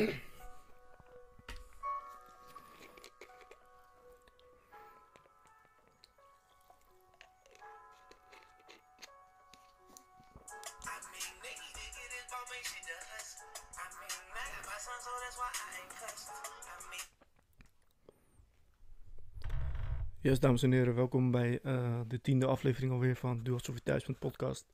Yes, dames en heren, welkom bij uh, de tiende aflevering alweer van Doe Alsof Je Thuis bent podcast.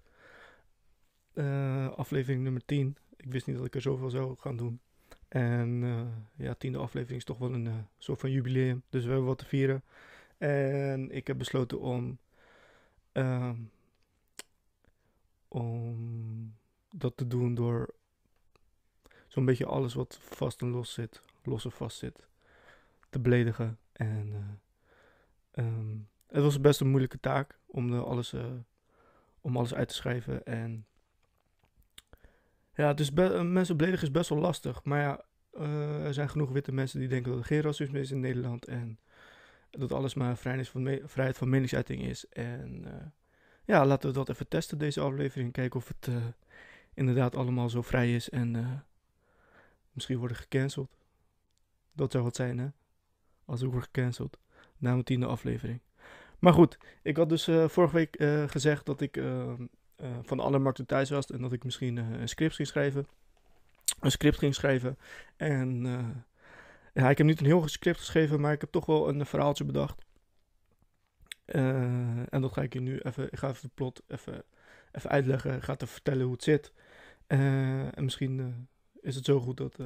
Uh, aflevering nummer 10. Ik wist niet dat ik er zoveel zou gaan doen. En uh, ja, tiende aflevering is toch wel een soort van jubileum. Dus we hebben wat te vieren. En ik heb besloten om, ehm, om dat te doen door zo'n beetje alles wat vast en los zit, los en vast zit, te beledigen. En Ehm, het was best een moeilijke taak om, de alles, om alles uit te schrijven. En ja, dus mensen beledigen is best wel lastig. Maar ja, uh, er zijn genoeg witte mensen die denken dat er geen racisme is in Nederland. En dat alles maar vrijheid van, vrijheid van meningsuiting is. En uh, ja, laten we dat even testen, deze aflevering. Kijken of het inderdaad allemaal zo vrij is. En misschien worden gecanceld. Dat zou wat zijn, hè? Als ik word gecanceld na mijn tiende aflevering. Maar goed, ik had dus vorige week gezegd dat ik uh, van alle markten thuis was en dat ik misschien een script ging schrijven. Een script ging schrijven. En ja, ik heb niet een heel script geschreven, maar ik heb toch wel een verhaaltje bedacht. en dat ga ik je nu even, ik ga even de plot even, even uitleggen. Ik ga te vertellen hoe het zit. en misschien is het zo goed dat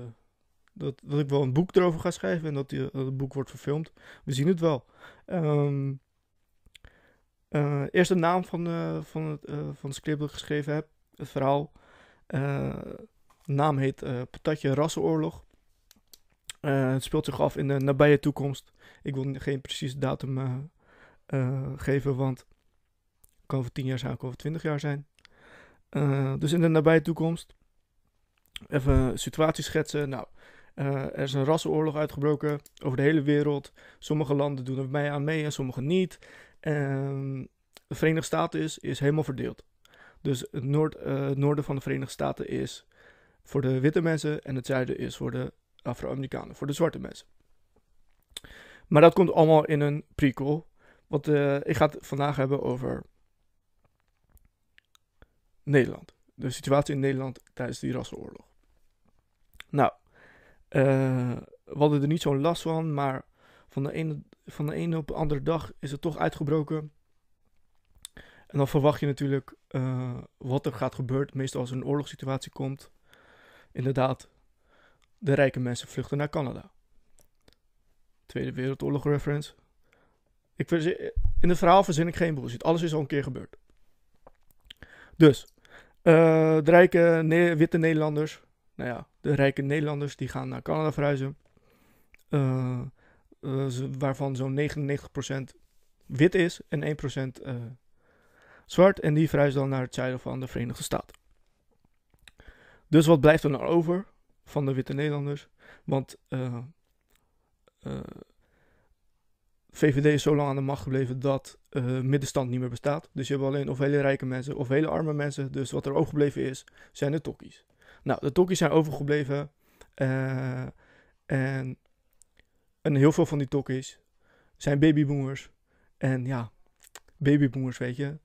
dat, dat ik wel een boek erover ga schrijven en dat, die, dat het boek wordt verfilmd. We zien het wel. Um, uh, eerst de naam van, uh, van, het, uh, van het script geschreven heb. Het verhaal. de naam heet Patatje Rassenoorlog. het speelt zich af in de nabije toekomst. Ik wil geen precieze datum geven, want het kan over 10 jaar zijn, kan over 20 jaar zijn. dus in de nabije toekomst. Even situatie schetsen. Nou, er is een rassenoorlog uitgebroken over de hele wereld. Sommige landen doen er mee aan mee en sommige niet. En de Verenigde Staten is, is helemaal verdeeld. Dus het, noord, uh, noorden van de Verenigde Staten is voor de witte mensen en het zuiden is voor de Afro-Amerikanen, voor de zwarte mensen. Maar dat komt allemaal in een prequel. Want uh, ik ga het vandaag hebben over Nederland. De situatie in Nederland tijdens die rassenoorlog. Nou, uh, we hadden er niet zo'n last van, maar van de, ene, van de ene op de andere dag is het toch uitgebroken. En dan verwacht je natuurlijk uh, wat er gaat gebeuren. Meestal als er een oorlogssituatie komt. Inderdaad, de rijke mensen vluchten naar Canada. Tweede Wereldoorlog reference. Ik in het verhaal verzin ik geen bullshit. Alles is al een keer gebeurd. Dus, uh, de rijke witte Nederlanders nou ja, de rijke Nederlanders die gaan naar Canada verhuizen. Uh, uh, waarvan zo'n 99% wit is en 1% uh, eh, zwart. En die verhuizen dan naar het zuiden van de Verenigde Staten. Dus wat blijft er nou over van de witte Nederlanders? Want VVD is zo lang aan de macht gebleven dat middenstand niet meer bestaat. Dus je hebt alleen of hele rijke mensen of hele arme mensen. Dus wat er overgebleven is, zijn de tokkies. Nou, de tokkies zijn overgebleven. En, en heel veel van die tokkies zijn babyboomers. En ja, babyboomers, weet je,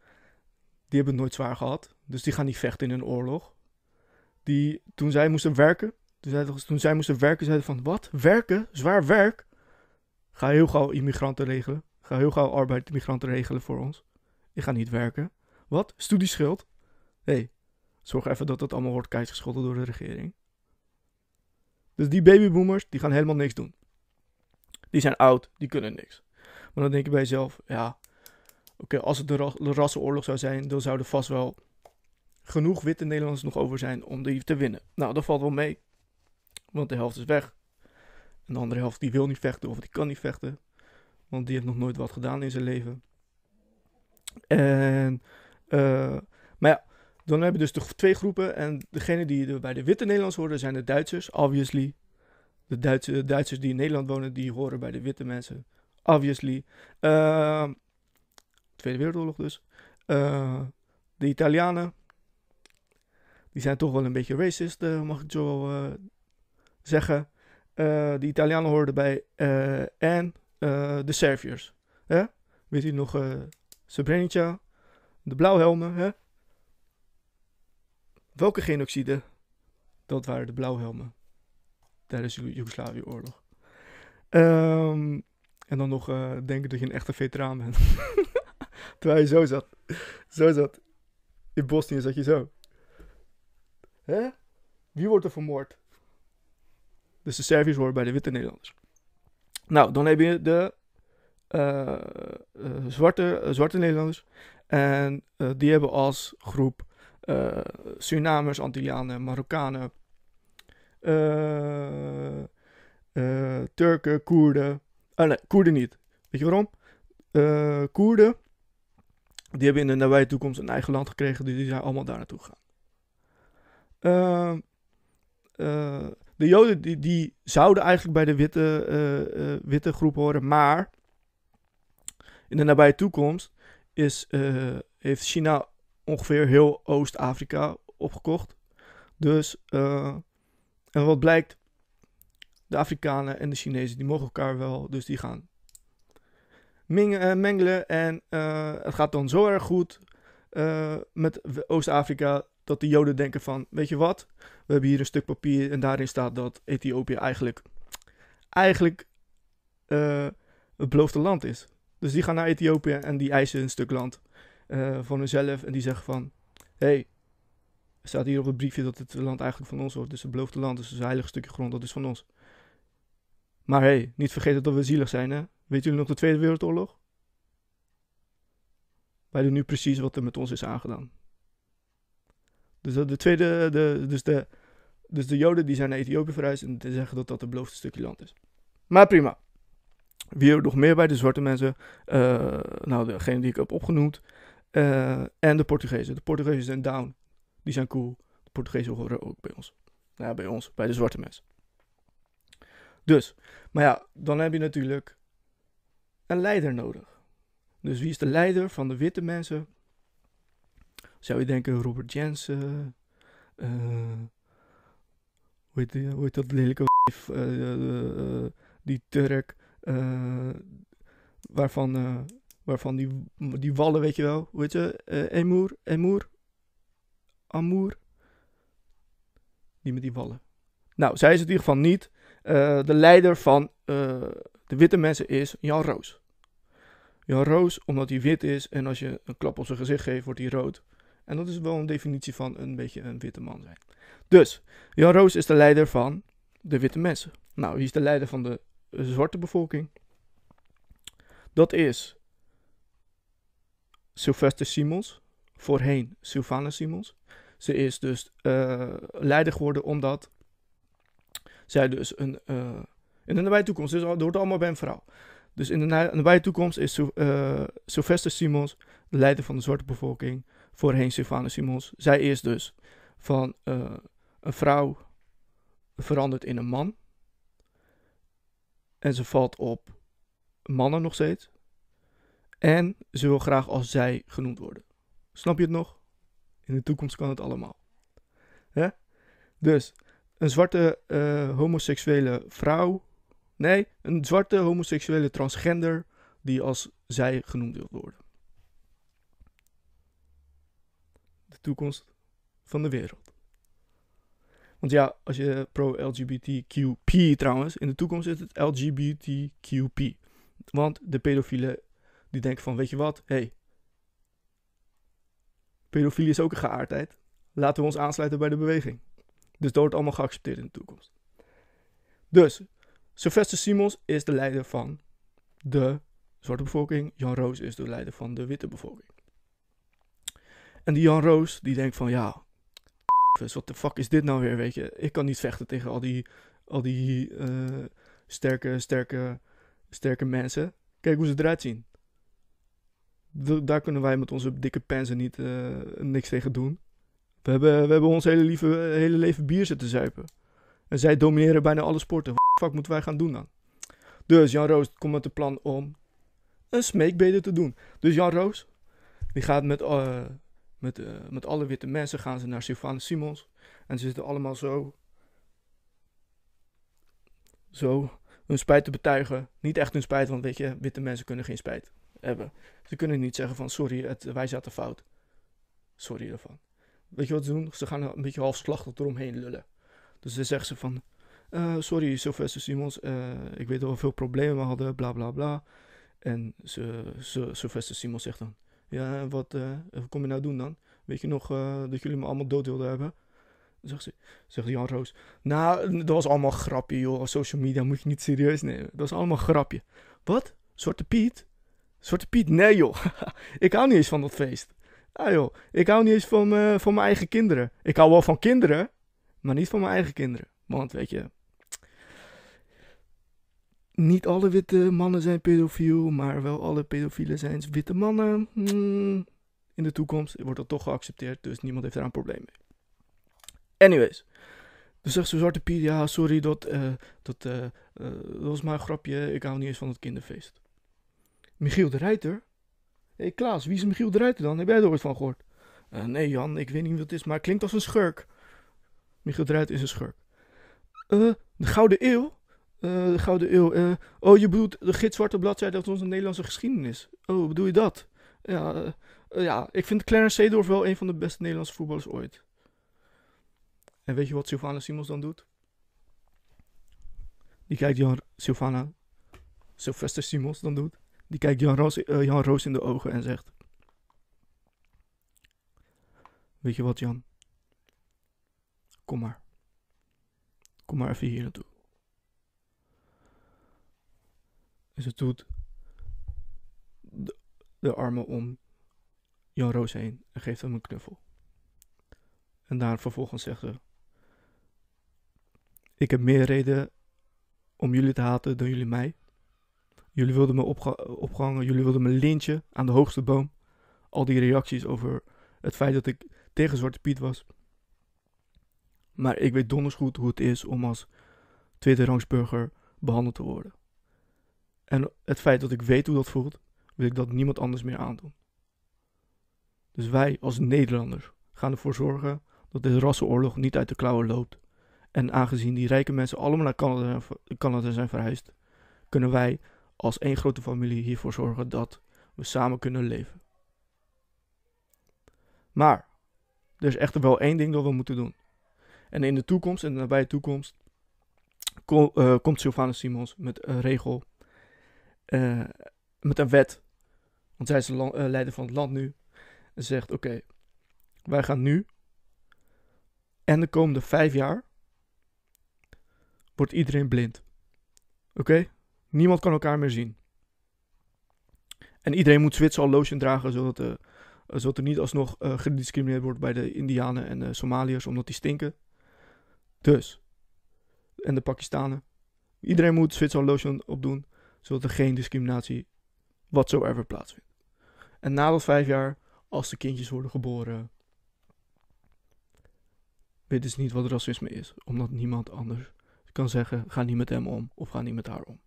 die hebben het nooit zwaar gehad. Dus die gaan niet vechten in een oorlog. Die, toen zij moesten werken, toen zij, toen zij moesten werken, zeiden van, wat? Werken? Zwaar werk? Ga heel gauw immigranten regelen. Ga heel gauw arbeidsimmigranten regelen voor ons. Ik ga niet werken. Wat? Studieschuld? Hé, hey, Zorg even dat dat allemaal wordt kwijtgescholden door de regering. Dus die babyboomers, die gaan helemaal niks doen. Die zijn oud, die kunnen niks. Maar dan denk je bij jezelf, ja, oké, als het de rassenoorlog zou zijn, dan zouden vast wel genoeg witte Nederlanders nog over zijn om die te winnen. Nou, dat valt wel mee, want de helft is weg. En de andere helft die wil niet vechten of die kan niet vechten, want die heeft nog nooit wat gedaan in zijn leven. En, uh, maar ja, dan hebben we dus de twee groepen. En degene die bij de witte Nederlanders horen zijn de Duitsers, obviously. De, Duitse, Duitsers die in Nederland wonen, die horen bij de witte mensen. Obviously. Uh, Tweede Wereldoorlog dus. Uh, de Italianen. Die zijn toch wel een beetje racist, uh, mag ik zo uh, zeggen de Italianen hoorden bij en de Serviërs. Hè? Weet u nog Srebrenica, de blauwhelmen, hè? Welke genocide? Dat waren de blauwhelmen tijdens de Joegoslavië-oorlog. Um, en dan nog uh, denken dat je een echte veteraan bent. Terwijl je zo zat. Zo zat. In Bosnië zat je zo. Hè? Wie wordt er vermoord? Dus de Serviërs horen bij de witte Nederlanders. Nou, dan heb je de uh, uh, zwarte, zwarte Nederlanders. En die hebben als groep Surinamers, Antillianen, Marokkanen, Turken, Koerden. Oh nee, Koerden niet. Weet je waarom? Koerden, die hebben in de nabije toekomst een eigen land gekregen, dus die zijn allemaal daar naartoe gegaan. Uh, de Joden die, die, zouden eigenlijk bij de witte, witte groep horen, maar in de nabije toekomst is, heeft China ongeveer heel Oost-Afrika opgekocht. Dus, en wat blijkt, de Afrikanen en de Chinezen die mogen elkaar wel, dus die gaan mengelen. En het gaat dan zo erg goed met Oost-Afrika dat de Joden denken van, weet je wat, we hebben hier een stuk papier en daarin staat dat Ethiopië eigenlijk, eigenlijk het beloofde land is. Dus die gaan naar Ethiopië en die eisen een stuk land van hunzelf en die zeggen van, hé, hey, staat hier op het briefje dat het land eigenlijk van ons wordt, dus het beloofde land, dus het een heilig stukje grond, dat is van ons. Maar hé, hey, niet vergeten dat we zielig zijn, hè? Weet jullie nog de Tweede Wereldoorlog? Wij doen nu precies wat er met ons is aangedaan. Dus de tweede, de, dus, de, dus de Joden die zijn naar Ethiopië verhuisd en die zeggen dat dat een beloofde stukje land is. Maar prima. Wie er nog meer bij de zwarte mensen? Uh, nou, degene die ik heb opgenoemd. Uh, en de Portugezen. De Portugezen zijn down. Die zijn cool. De Portugezen horen ook bij ons. Nou ja, bij ons, bij de zwarte mensen. Dus, maar ja, dan heb je natuurlijk een leider nodig. Dus wie is de leider van de witte mensen? zou je denken Robert Jensen, uh, hoe, heet dat lelijke uh, die Turk, waarvan, waarvan die, die wallen, weet je wel, hoe heet ze, Emur, Emur, Amour, die met die wallen. Nou, zij is in ieder geval niet. de leider van de witte mensen is Jan Roos. Jan Roos, omdat hij wit is en als je een klap op zijn gezicht geeft, wordt hij rood. En dat is wel een definitie van een beetje een witte man zijn. Dus, Jan Roos is de leider van de witte mensen. Nou, wie is de leider van de zwarte bevolking? Dat is Sylvester Simons, voorheen Sylvana Simons. Ze is dus uh, leider geworden omdat zij dus een, uh, in de nabije toekomst, dus het hoort allemaal bij een vrouw. Dus in de nabije toekomst is uh, Sylvester Simons de leider van de zwarte bevolking voorheen Sylvana Simons. Zij is dus van een vrouw veranderd in een man. En ze valt op mannen nog steeds. En ze wil graag als zij genoemd worden. Snap je het nog? In de toekomst kan het allemaal. Hè? Dus een zwarte uh, homoseksuele vrouw. Nee, een zwarte homoseksuele transgender die als zij genoemd wil worden. toekomst van de wereld. Want ja, als je pro-LGBTQP trouwens, in de toekomst is het LGBTQP. Want de pedofielen die denken van, weet je wat, hey, pedofilie is ook een geaardheid. Laten we ons aansluiten bij de beweging. Dus dat wordt allemaal geaccepteerd in de toekomst. Dus, Sylvester Simons is de leider van de zwarte bevolking. Jan Roos is de leider van de witte bevolking. En die Jan Roos, die denkt van ja, wat de fuck is dit nou weer, weet je. Ik kan niet vechten tegen al die, al die uh, sterke, sterke, sterke mensen. Kijk hoe ze eruit zien. Daar kunnen wij met onze dikke pensen niet uh, niks tegen doen. We hebben, we hebben ons hele, lieve, hele leven bier zitten zuipen. En zij domineren bijna alle sporten. Wat fuck moeten wij gaan doen dan? Dus Jan Roos komt met het plan om een smeekbede te doen. Dus Jan Roos, die gaat met, uh, met, uh, met alle witte mensen gaan ze naar Sylvana Simons. En ze zitten allemaal zo. zo hun spijt te betuigen. Niet echt hun spijt, want weet je, witte mensen kunnen geen spijt Ze kunnen niet zeggen van sorry, wij zaten fout. Sorry daarvan. Weet je wat ze doen? Ze gaan een beetje halfslachtig eromheen lullen. Dus dan zeggen ze van, uh, sorry Sylvester Simons, uh, ik weet dat we veel problemen hadden, bla bla bla. En ze, ze, Sylvester Simons zegt dan, ja, wat, wat kom je nou doen dan? Weet je nog dat jullie me allemaal dood wilden hebben? Zegt, ze, zegt Jan Roos, nou, dat was allemaal grapje joh, social media moet je niet serieus nemen. Dat was allemaal grapje. Wat? Zwarte Piet? Zwarte Piet? Nee joh, ik hou niet eens van dat feest. Ah joh, ik hou niet eens van, uh, van mijn eigen kinderen. Ik hou wel van kinderen, maar niet van mijn eigen kinderen. Want weet je, niet alle witte mannen zijn pedofiel, maar wel alle pedofielen zijn witte mannen. Hmm, in de toekomst wordt dat toch geaccepteerd, dus niemand heeft daar een probleem mee. Anyways. Dus zegt ze Zwarte Piet, ja, sorry, dat, uh, dat, uh, dat was maar een grapje. Ik hou niet eens van het kinderfeest. Michiel de Ruiter? Hé hey Klaas, wie is Michiel de Ruiter dan? Heb jij er ooit van gehoord? nee Jan, ik weet niet wat het is, maar het klinkt als een schurk. Michiel de Ruiter is een schurk. de Gouden Eeuw? de Gouden Eeuw. oh, je bedoelt de gitzwarte bladzijde uit onze Nederlandse geschiedenis. Oh, bedoel je dat? Ja, ja ik vind Clarence Seedorf wel een van de beste Nederlandse voetballers ooit. En weet je wat Sylvana Simons dan doet? Die kijkt Jan, Sylvana, Sylvester Simons dan doet. Die kijkt Jan Roos, uh, Jan Roos in de ogen en zegt: Weet je wat, Jan? Kom maar. Kom maar even hier naartoe. En ze doet de, de armen om Jan Roos heen en geeft hem een knuffel. En daar vervolgens zegt ze: ik heb meer reden om jullie te haten dan jullie mij. Jullie wilden me opgehangen, jullie wilden me lintje aan de hoogste boom. Al die reacties over het feit dat ik tegen Zwarte Piet was. Maar ik weet donders goed hoe het is om als tweede rangsburger behandeld te worden. En het feit dat ik weet hoe dat voelt, wil ik dat niemand anders meer aandoen. Dus wij als Nederlanders gaan ervoor zorgen dat deze rassenoorlog niet uit de klauwen loopt. En aangezien die rijke mensen allemaal naar Canada, Canada zijn verhuisd, kunnen wij als één grote familie hiervoor zorgen dat we samen kunnen leven. Maar er is echter wel één ding dat we moeten doen. En in de toekomst, in de nabije toekomst, eh, komt Sylvana Simons met een regel, uh, met een wet. Want zij is de uh, leider van het land nu. En zegt: Oké, wij gaan nu en de komende vijf jaar wordt iedereen blind. Oké? Niemand kan elkaar meer zien. En iedereen moet Zwitser lotion dragen, zodat, uh, zodat er niet alsnog uh, gediscrimineerd wordt bij de Indianen en de Somaliërs, omdat die stinken. Dus. En de Pakistanen. Iedereen moet Zwitser lotion opdoen, zodat er geen discriminatie whatsoever plaatsvindt. En na dat vijf jaar, als de kindjes worden geboren, weten ze niet wat racisme is, omdat niemand anders kan zeggen: ga niet met hem om of ga niet met haar om.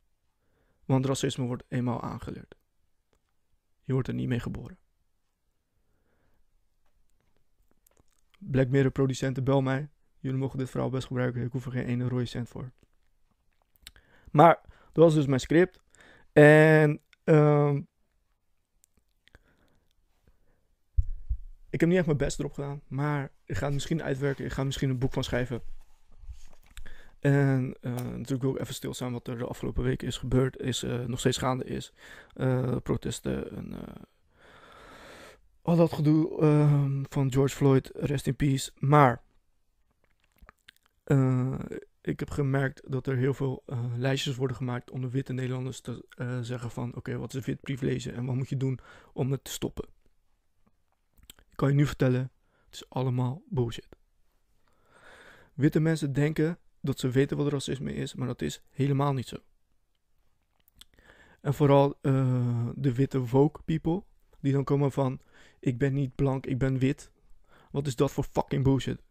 Want racisme wordt eenmaal aangeleerd. Je wordt er niet mee geboren. Black Mirror producenten, bel mij. Jullie mogen dit verhaal best gebruiken. Ik hoef er geen ene rode cent voor. Maar dat was dus mijn script. En um, ik heb niet echt mijn best erop gedaan. Maar ik ga het misschien uitwerken. Ik ga misschien een boek van schrijven. En uh, natuurlijk wil ik even stilstaan wat er de afgelopen weken is gebeurd, is uh, nog steeds gaande is. Uh, protesten en al dat gedoe ehm, van George Floyd, rest in peace. Maar ik heb gemerkt dat er heel veel lijstjes worden gemaakt om de witte Nederlanders te zeggen van oké, wat is wit privilege en wat moet je doen om het te stoppen. Ik kan je nu vertellen, het is allemaal bullshit. Witte mensen denken dat ze weten wat racisme is, maar dat is helemaal niet zo. En vooral uh, de witte woke people, die dan komen van, ik ben niet blank, ik ben wit. Wat is dat voor fucking bullshit?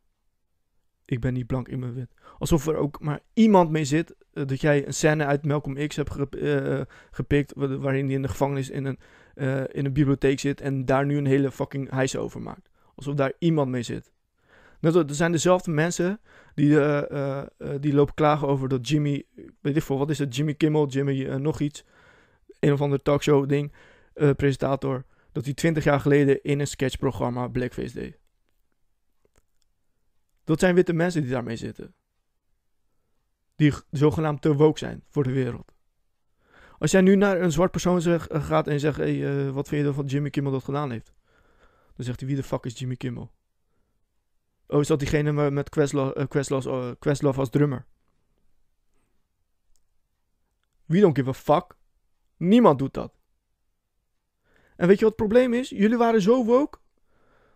Ik ben niet blank, ik ben wit. Alsof er ook maar iemand mee zit, uh, dat jij een scène uit Malcolm X hebt ge uh, gepikt, waarin hij in de gevangenis in een, in een bibliotheek zit en daar nu een hele fucking hijs over maakt. Alsof daar iemand mee zit. Net, er zijn dezelfde mensen die, uh, uh, die lopen klagen over dat Jimmy, weet ik veel, wat is het, Jimmy Kimmel, Jimmy eh, nog iets, een of ander talkshow ding, eh, presentator, dat hij 20 jaar geleden in een sketchprogramma Blackface deed. Dat zijn witte mensen die daarmee zitten. Die zogenaamd te woke zijn voor de wereld. Als jij nu naar een zwart persoon zeg, gaat en zegt: hey, wat vind je ervan dat Jimmy Kimmel dat gedaan heeft? Dan zegt hij: wie de fuck is Jimmy Kimmel? Oh, is dat diegene met Questlove, Questlove, Questlove als drummer? We don't give a fuck. Niemand doet dat. En weet je wat het probleem is? Jullie waren zo woke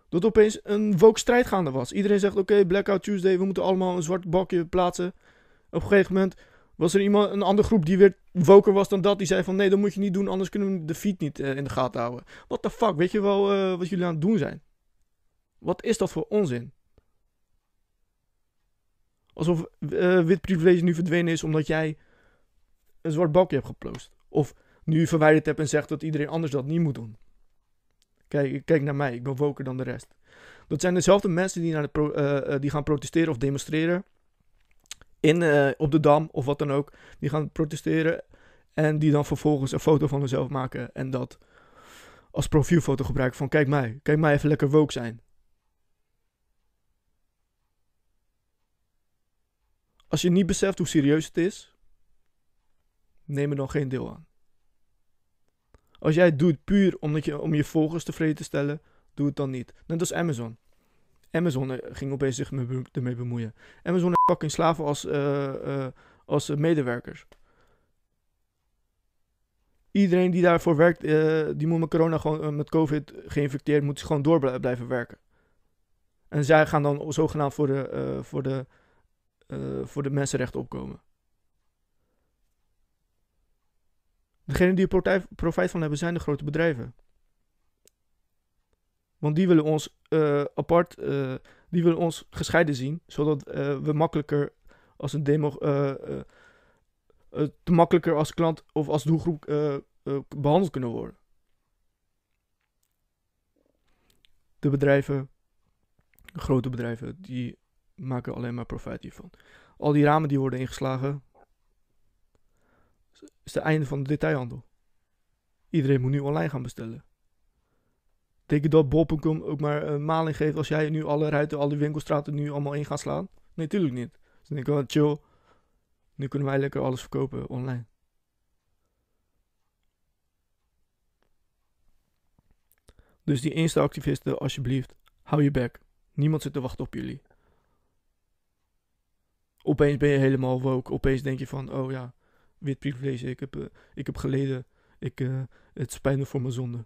dat opeens een woke strijd gaande was. Iedereen zegt: oké, Blackout Tuesday, we moeten allemaal een zwart bakje plaatsen. Op een gegeven moment was er iemand, een andere groep die weer woker was dan dat. Die zei van nee, dat moet je niet doen, anders kunnen we de feed niet uh, in de gaten houden. What the fuck, weet je wel wat jullie aan het doen zijn? Wat is dat voor onzin? Alsof uh, wit privilege nu verdwenen is omdat jij een zwart balkje hebt geploost. Of nu verwijderd hebt en zegt dat iedereen anders dat niet moet doen. Kijk, kijk naar mij, ik ben woker dan de rest. Dat zijn dezelfde mensen die, naar de pro, die gaan protesteren of demonstreren in, op de Dam of wat dan ook. Die gaan protesteren. En die dan vervolgens een foto van zichzelf maken. En dat als profielfoto gebruiken van kijk mij. Kijk mij even lekker woke zijn. Als je niet beseft hoe serieus het is. Neem er dan geen deel aan. Als jij het doet puur omdat je, om je volgers tevreden te stellen. Doe het dan niet. Net als Amazon. Amazon eh, ging opeens zich ermee bemoeien. Amazon heeft fucking slaven als, uh, uh, als medewerkers. Iedereen die daarvoor werkt, die moet met corona gewoon met COVID geïnfecteerd, moet gewoon door blijven werken. En zij gaan dan zogenaamd voor de, voor de, voor de mensenrechten opkomen. Degene die er profijt van hebben zijn de grote bedrijven. Want die willen ons uh, apart, uh, die willen ons gescheiden zien, zodat we makkelijker als een demo, te makkelijker als klant of als doelgroep behandeld kunnen worden. De bedrijven, de grote bedrijven, die maken alleen maar profijt hiervan. Al die ramen die worden ingeslagen, is het einde van de detailhandel. Iedereen moet nu online gaan bestellen. Denk dat bol.com ook maar een maling geeft als jij nu alle ruiten, alle winkelstraten nu allemaal in gaat slaan? Nee, natuurlijk niet. Dus dan denk ik chill. Nu kunnen wij lekker alles verkopen online. Dus die Insta-activisten, alsjeblieft, hou je bek. Niemand zit te wachten op jullie. Opeens ben je helemaal woke. Opeens denk je van, oh ja, wit privilege, ik heb, uh, ik heb geleden. Ik, uh, het spijt me voor mijn zonde.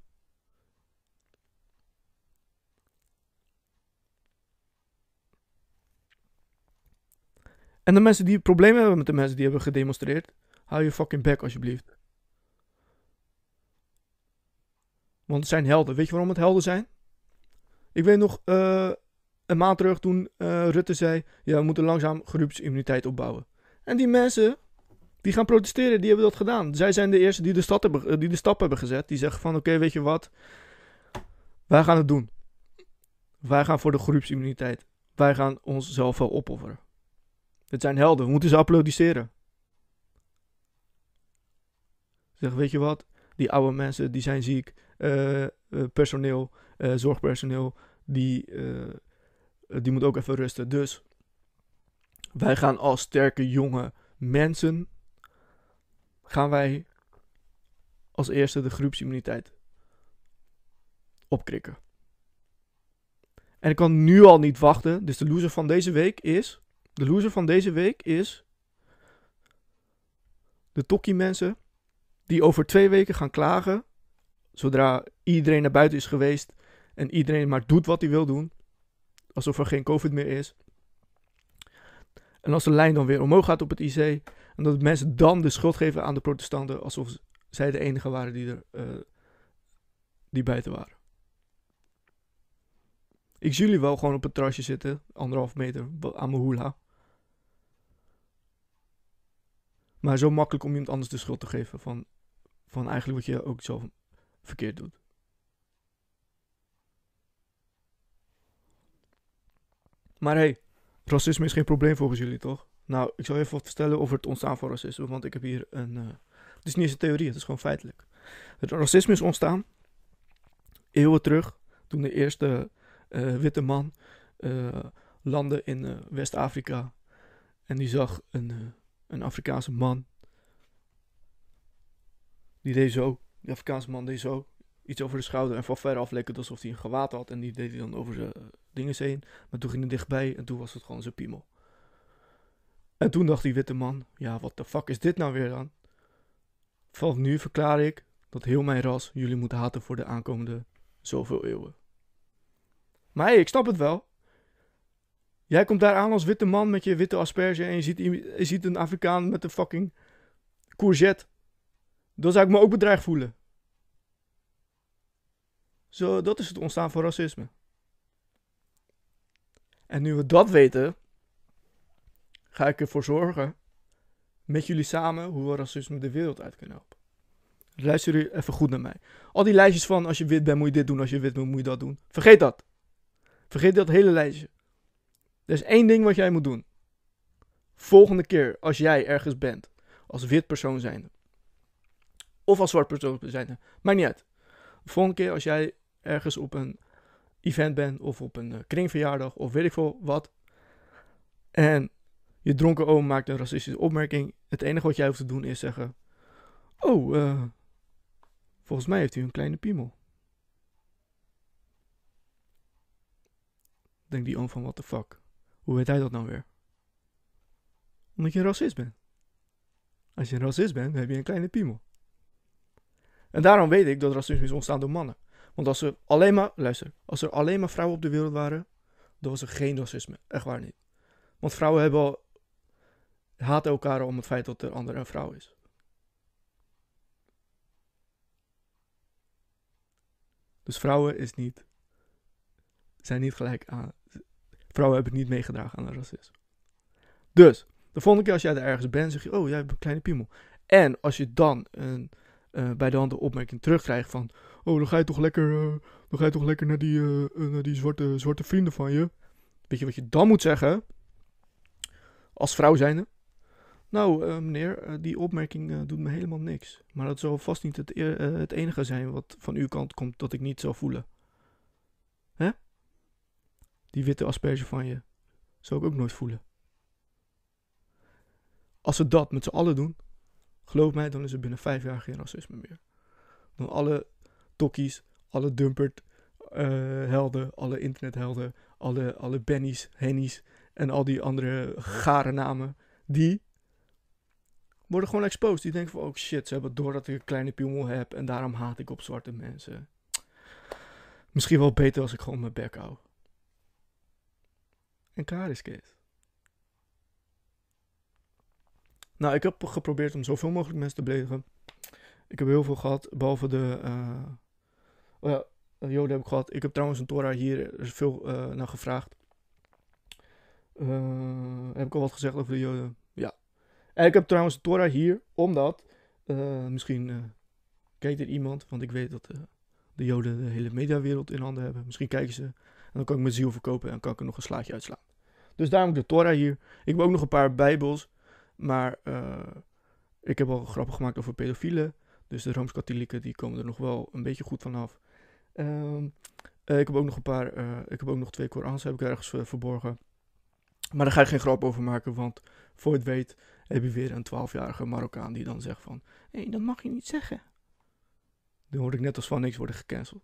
En de mensen die problemen hebben met de mensen die hebben gedemonstreerd, hou je fucking back alsjeblieft. Want het zijn helden. Weet je waarom het helden zijn? Ik weet nog uh, een maand terug toen uh, Rutte zei: Ja, we moeten langzaam groepsimmuniteit opbouwen. En die mensen die gaan protesteren, die hebben dat gedaan. Zij zijn de eerste die de, stad hebben, eh, die de stap hebben gezet. Die zeggen: van oké, weet je wat? Wij gaan het doen. Wij gaan voor de groepsimmuniteit. Wij gaan onszelf wel opofferen. Het zijn helden, we moeten ze applaudisseren. Zeg, weet je wat? Die oude mensen, die zijn ziek. Uh, personeel, zorgpersoneel, die, die moet ook even rusten. Dus wij gaan als sterke jonge mensen, gaan wij als eerste de groepsimmuniteit opkrikken. En ik kan nu al niet wachten. Dus de loser van deze week is de loser van deze week is de tokkie mensen die over twee weken gaan klagen. Zodra iedereen naar buiten is geweest en iedereen maar doet wat hij wil doen. Alsof er geen COVID meer is. En als de lijn dan weer omhoog gaat op het IC. En dat mensen dan de schuld geven aan de protestanten. Alsof zij de enige waren die er uh, die buiten waren. Ik zie jullie wel gewoon op het terrasje zitten. Anderhalf meter aan mijn hoela. Maar zo makkelijk om iemand anders de schuld te geven van, van eigenlijk wat je ook zelf verkeerd doet. Maar hey, racisme is geen probleem volgens jullie, toch? Nou, ik zal even wat vertellen over het ontstaan van racisme, want ik heb hier een... eh, het is niet eens een theorie, het is gewoon feitelijk. Het racisme is ontstaan eeuwen terug, toen de eerste eh, witte man eh, landde in West-Afrika. En die zag een, een Afrikaanse man. Die deed zo. Die Afrikaanse man deed zo. Iets over de schouder. En van ver af leek het alsof hij een gewaad had. En die deed hij dan over zijn eh, dingen heen. Maar toen ging hij dichtbij en toen was het gewoon zijn piemel. En toen dacht die witte man: Ja, wat de fuck is dit nou weer dan? Vanaf nu verklaar ik dat heel mijn ras jullie moet haten voor de aankomende zoveel eeuwen. Maar hey, ik snap het wel. Jij komt daar aan als witte man met je witte asperge en je ziet, je ziet een Afrikaan met een fucking courgette. Dan zou ik me ook bedreigd voelen. Zo, dat is het ontstaan van racisme. En nu we dat weten, ga ik ervoor zorgen, met jullie samen, hoe we racisme de wereld uit kunnen helpen. Luister jullie even goed naar mij. Al die lijstjes van als je wit bent moet je dit doen, als je wit bent moet je dat doen. Vergeet dat. Vergeet dat hele lijstje. Er is één ding wat jij moet doen. Volgende keer als jij ergens bent, als wit persoon zijnde, of als zwart persoon zijnde, maakt niet uit. De volgende keer als jij ergens op een event bent, of op een eh, kringverjaardag, of weet ik veel wat, en je dronken oom maakt een racistische opmerking, het enige wat jij hoeft te doen is zeggen, oh, eh, volgens mij heeft u een kleine piemel. Denkt die oom van, what the fuck? Hoe weet hij dat nou weer? Omdat je een racist bent. Als je een racist bent, dan heb je een kleine piemel. En daarom weet ik dat racisme is ontstaan door mannen. Want als er alleen maar, luister, als er alleen maar vrouwen op de wereld waren, dan was er geen racisme. Echt waar niet. Want vrouwen hebben al, haten elkaar om het feit dat de ander een vrouw is. Dus vrouwen is niet, zijn niet gelijk aan, vrouwen hebben niet meegedragen aan het racisme. Dus, de volgende keer als jij er ergens bent, zeg je, oh, jij hebt een kleine piemel. En als je dan een, eh, bij de hand de opmerking terugkrijgt van, oh, dan ga je toch lekker, eh, dan ga je toch lekker naar die, eh, eh, naar die zwarte, zwarte vrienden van je. Weet je wat je dan moet zeggen? Als vrouw zijnde. Nou, meneer, die opmerking doet me helemaal niks. Maar dat zal vast niet het, eh, het enige zijn wat van uw kant komt dat ik niet zou voelen. Hè? Die witte asperge van je zou ik ook nooit voelen. Als ze dat met z'n allen doen, geloof mij, dan is er binnen vijf jaar geen racisme meer. Dan alle tokkies, alle dumpert eh, helden, alle internethelden, alle, alle Bennies, Hennies en al die andere gare namen, die worden gewoon exposed. Die denken van, oh shit, ze hebben door dat ik een kleine piemel heb en daarom haat ik op zwarte mensen. Misschien wel beter als ik gewoon mijn bek hou. En klaar is Kees. Nou, ik heb geprobeerd om zoveel mogelijk mensen te beledigen. Ik heb heel veel gehad, behalve de... eh oh ja, de Joden heb ik gehad. Ik heb trouwens een Torah hier, er is veel eh, naar gevraagd. Eh, heb ik al wat gezegd over de Joden? Ja. En ik heb trouwens een Torah hier, omdat... eh, misschien eh, kijkt er iemand, want ik weet dat eh, de Joden de hele mediawereld in handen hebben. Misschien kijken ze en dan kan ik mijn ziel verkopen en kan ik er nog een slaatje uitslaan. Dus daarom de Torah hier. Ik heb ook nog een paar bijbels, maar eh, ik heb al grappen gemaakt over pedofielen. Dus de Rooms-Katholieken die komen er nog wel een beetje goed vanaf. Ehm eh, ik heb ook nog een paar, eh, ik heb ook nog twee Korans heb ik ergens eh, verborgen. Maar daar ga ik geen grap over maken, want voor het weet heb je weer een 12-jarige Marokkaan die dan zegt van... Hé, hey, dat mag je niet zeggen. Dan word ik net als van niks worden gecanceld.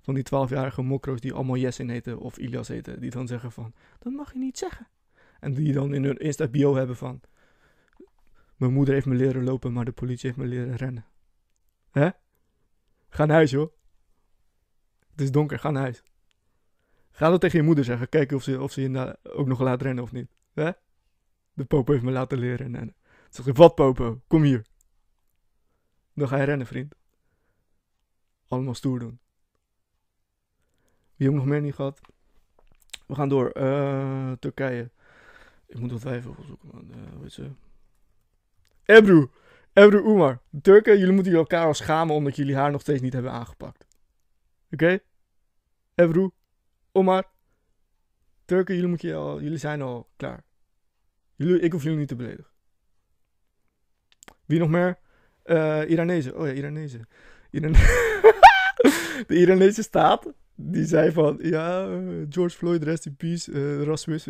Van die 12-jarige mokro's die allemaal Jessin heten of Ilias heten, die dan zeggen van... Dat mag je niet zeggen. En die dan in hun Insta-bio hebben van... Mijn moeder heeft me leren lopen, maar de politie heeft me leren rennen. Hè? Ga naar huis, joh. Het is donker, ga naar huis. Ga dat tegen je moeder zeggen. Kijken of ze, of ze je ook nog laat rennen of niet. Hè? De popo heeft me laten leren rennen. Dan zegt ze, wat popo? Kom hier. Dan ga je rennen, vriend. Allemaal stoer doen. Wie heb ik nog meer niet gehad? We gaan door. Eh, Turkije. Ik moet wat wijven opzoeken, man. Eh, hoe heet ze? Ebru. Ebru Umar. Turken, jullie moeten elkaar al schamen omdat jullie haar nog steeds niet hebben aangepakt. Oké? Ebru. Omar. Turken, jullie, moet je al, jullie zijn al klaar. Jullie, ik hoef jullie niet te beledigen. Wie nog meer? Uh, Iranezen. Oh ja, Iranezen. Irane de Iranese staat, die zei van, ja, eh, George Floyd, rest in peace, uh,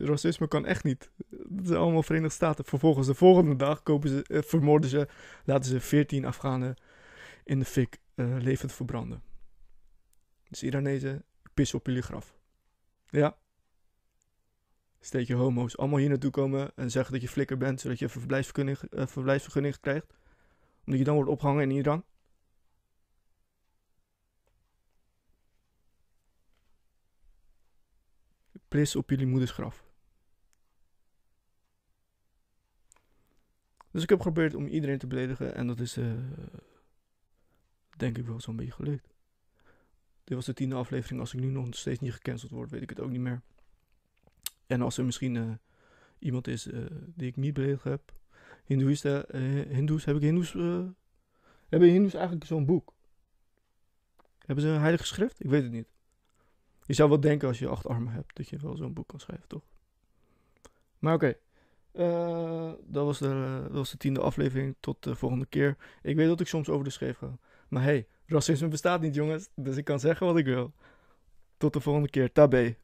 racisme, kan echt niet. Dat zijn allemaal Verenigde Staten. Vervolgens de volgende dag kopen ze, uh, vermoorden ze, laten ze 14 Afghanen in de fik levend verbranden. Dus Iranezen, pis op jullie graf. Ja. Steek je homo's allemaal hier naartoe komen en zeggen dat je flikker bent, zodat je een verblijfsvergunning, verblijfsvergunning krijgt. Omdat je dan wordt opgehangen in Iran. Plis op jullie moeders graf. Dus ik heb geprobeerd om iedereen te beledigen en dat is uh, denk ik wel zo'n beetje gelukt. Dit was de tiende aflevering. Als ik nu nog steeds niet gecanceld word, weet ik het ook niet meer. En als er misschien uh, iemand is uh, die ik niet beledigd heb. Hindoeïsten, Hindoes, heb ik Hindoes... hebben Hindoes eigenlijk zo'n boek? Hebben ze een heilige schrift? Ik weet het niet. Je zou wel denken als je acht armen hebt, dat je wel zo'n boek kan schrijven, toch? Maar oké. Okay. dat, was de, dat was de tiende aflevering. Tot de volgende keer. Ik weet dat ik soms over de schreef ga. Maar hey, racisme bestaat niet, jongens. Dus ik kan zeggen wat ik wil. Tot de volgende keer. Tabé.